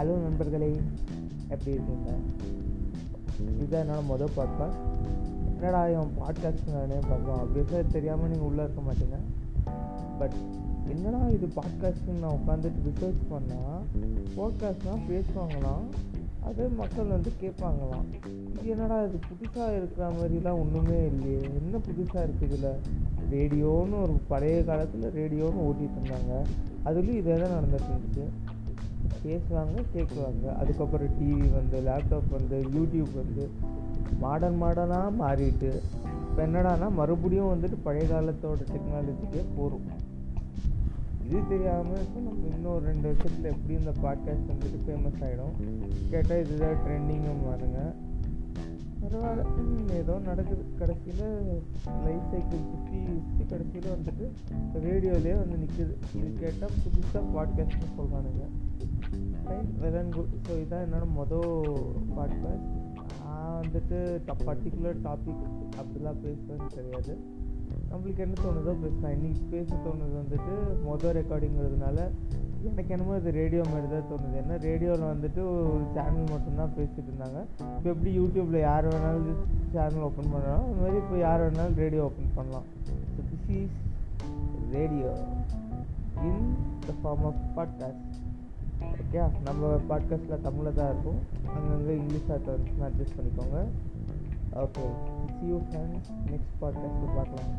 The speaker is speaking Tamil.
ஹலோ நண்பர்களே. எப்படி இருக்கீங்க? இதுதான் என்னோட மொதல் பாட்காஸ்ட் என்னடா இவன் பாட்காஸ்ட் நானே பார்க்கலாம் அப்படியே தெரியாமல் நீங்கள் உள்ளே இருக்க மாட்டீங்க. பட் என்னடா இது பாட்காஸ்ட்டுன்னு நான் உட்காந்துட்டு ரிசர்ச் பண்ணால் பாட்காஸ்ட்னால் பேசுவாங்களாம்? அதே மக்கள் வந்து கேட்பாங்களாம். இது என்னடா இது புதுசாக இருக்கிற மாதிரிலாம் ஒன்றுமே இல்லையே. என்ன புதுசாக இருக்குது இதில்? ரேடியோன்னு ஒரு பழைய காலத்தில் ரேடியோன்னு ஓட்டிகிட்டு இருந்தாங்க. அதுலேயும் இதே தான் நடந்துட்டு இருந்துச்சு. பேசுவாங்க கேட்குவாங்க. அதுக்கப்புறம் டிவி வந்து லேப்டாப் வந்து யூடியூப் வந்து மாடர்ன் மாடர்னாக மாறிட்டு இப்போ என்னடானா மறுபடியும் வந்துட்டு பழைய காலத்தோட டெக்னாலஜிக்கே போகிறோம் இது தெரியாமல் இப்போ நம்ம இன்னும் ரெண்டு வருஷத்தில் எப்படி இந்த பாட்காஸ்ட் வந்துட்டு ஃபேமஸ் ஆகிடும் கேட்டால் இதுதான் ட்ரெண்டிங்கும் பாருங்க. பரவாயில்ல. ஏதோ நடக்குது. கடைசியில் லைஃப் சைக்கிள் சுற்றி சுற்றி கடைசியில் வந்துட்டு ரேடியோலேயே வந்து நிற்குது இது கேட்டால் புதுசாக பாட்காஸ்ட்னு சொல்கிறானுங்க வெல் அண்ட் குட் ஸோ இதான் என்னோட மொதல் பாட்காஸ்ட் நான் வந்துட்டு பர்டிகுலர் டாபிக் அப்படிலாம் பேசுவேன்னு தெரியாது. நம்மளுக்கு என்ன தோணுதோ பேசலாம். இன்றைக்கி பேச தோணுது வந்துட்டு மொதல் ரெக்கார்டிங்கிறதுனால எனக்கு என்னமோ இது ரேடியோ மாதிரி தான் தோணுது. ஏன்னா ரேடியோவில் வந்துட்டு ஒரு சேனல் மட்டும்தான் பேசிகிட்டு இருந்தாங்க. இப்போ எப்படி யூடியூப்பில் யார் வேணாலும் சேனல் ஓப்பன் பண்ணலாம். அது மாதிரி இப்போ யார் வேணாலும் ரேடியோ ஓப்பன் பண்ணலாம். So this is radio in the form of podcast okay நம்ம பாட்காஸ்ட்டில் தமிழில் தான் இருக்கும் அங்கங்கே இங்கிலீஷ் அர்த்தம் வந்துச்சுன்னா அட்ஜஸ்ட் பண்ணிக்கோங்க okay see you friends next பாட்காஸ்ட்டில் பார்க்கலாம்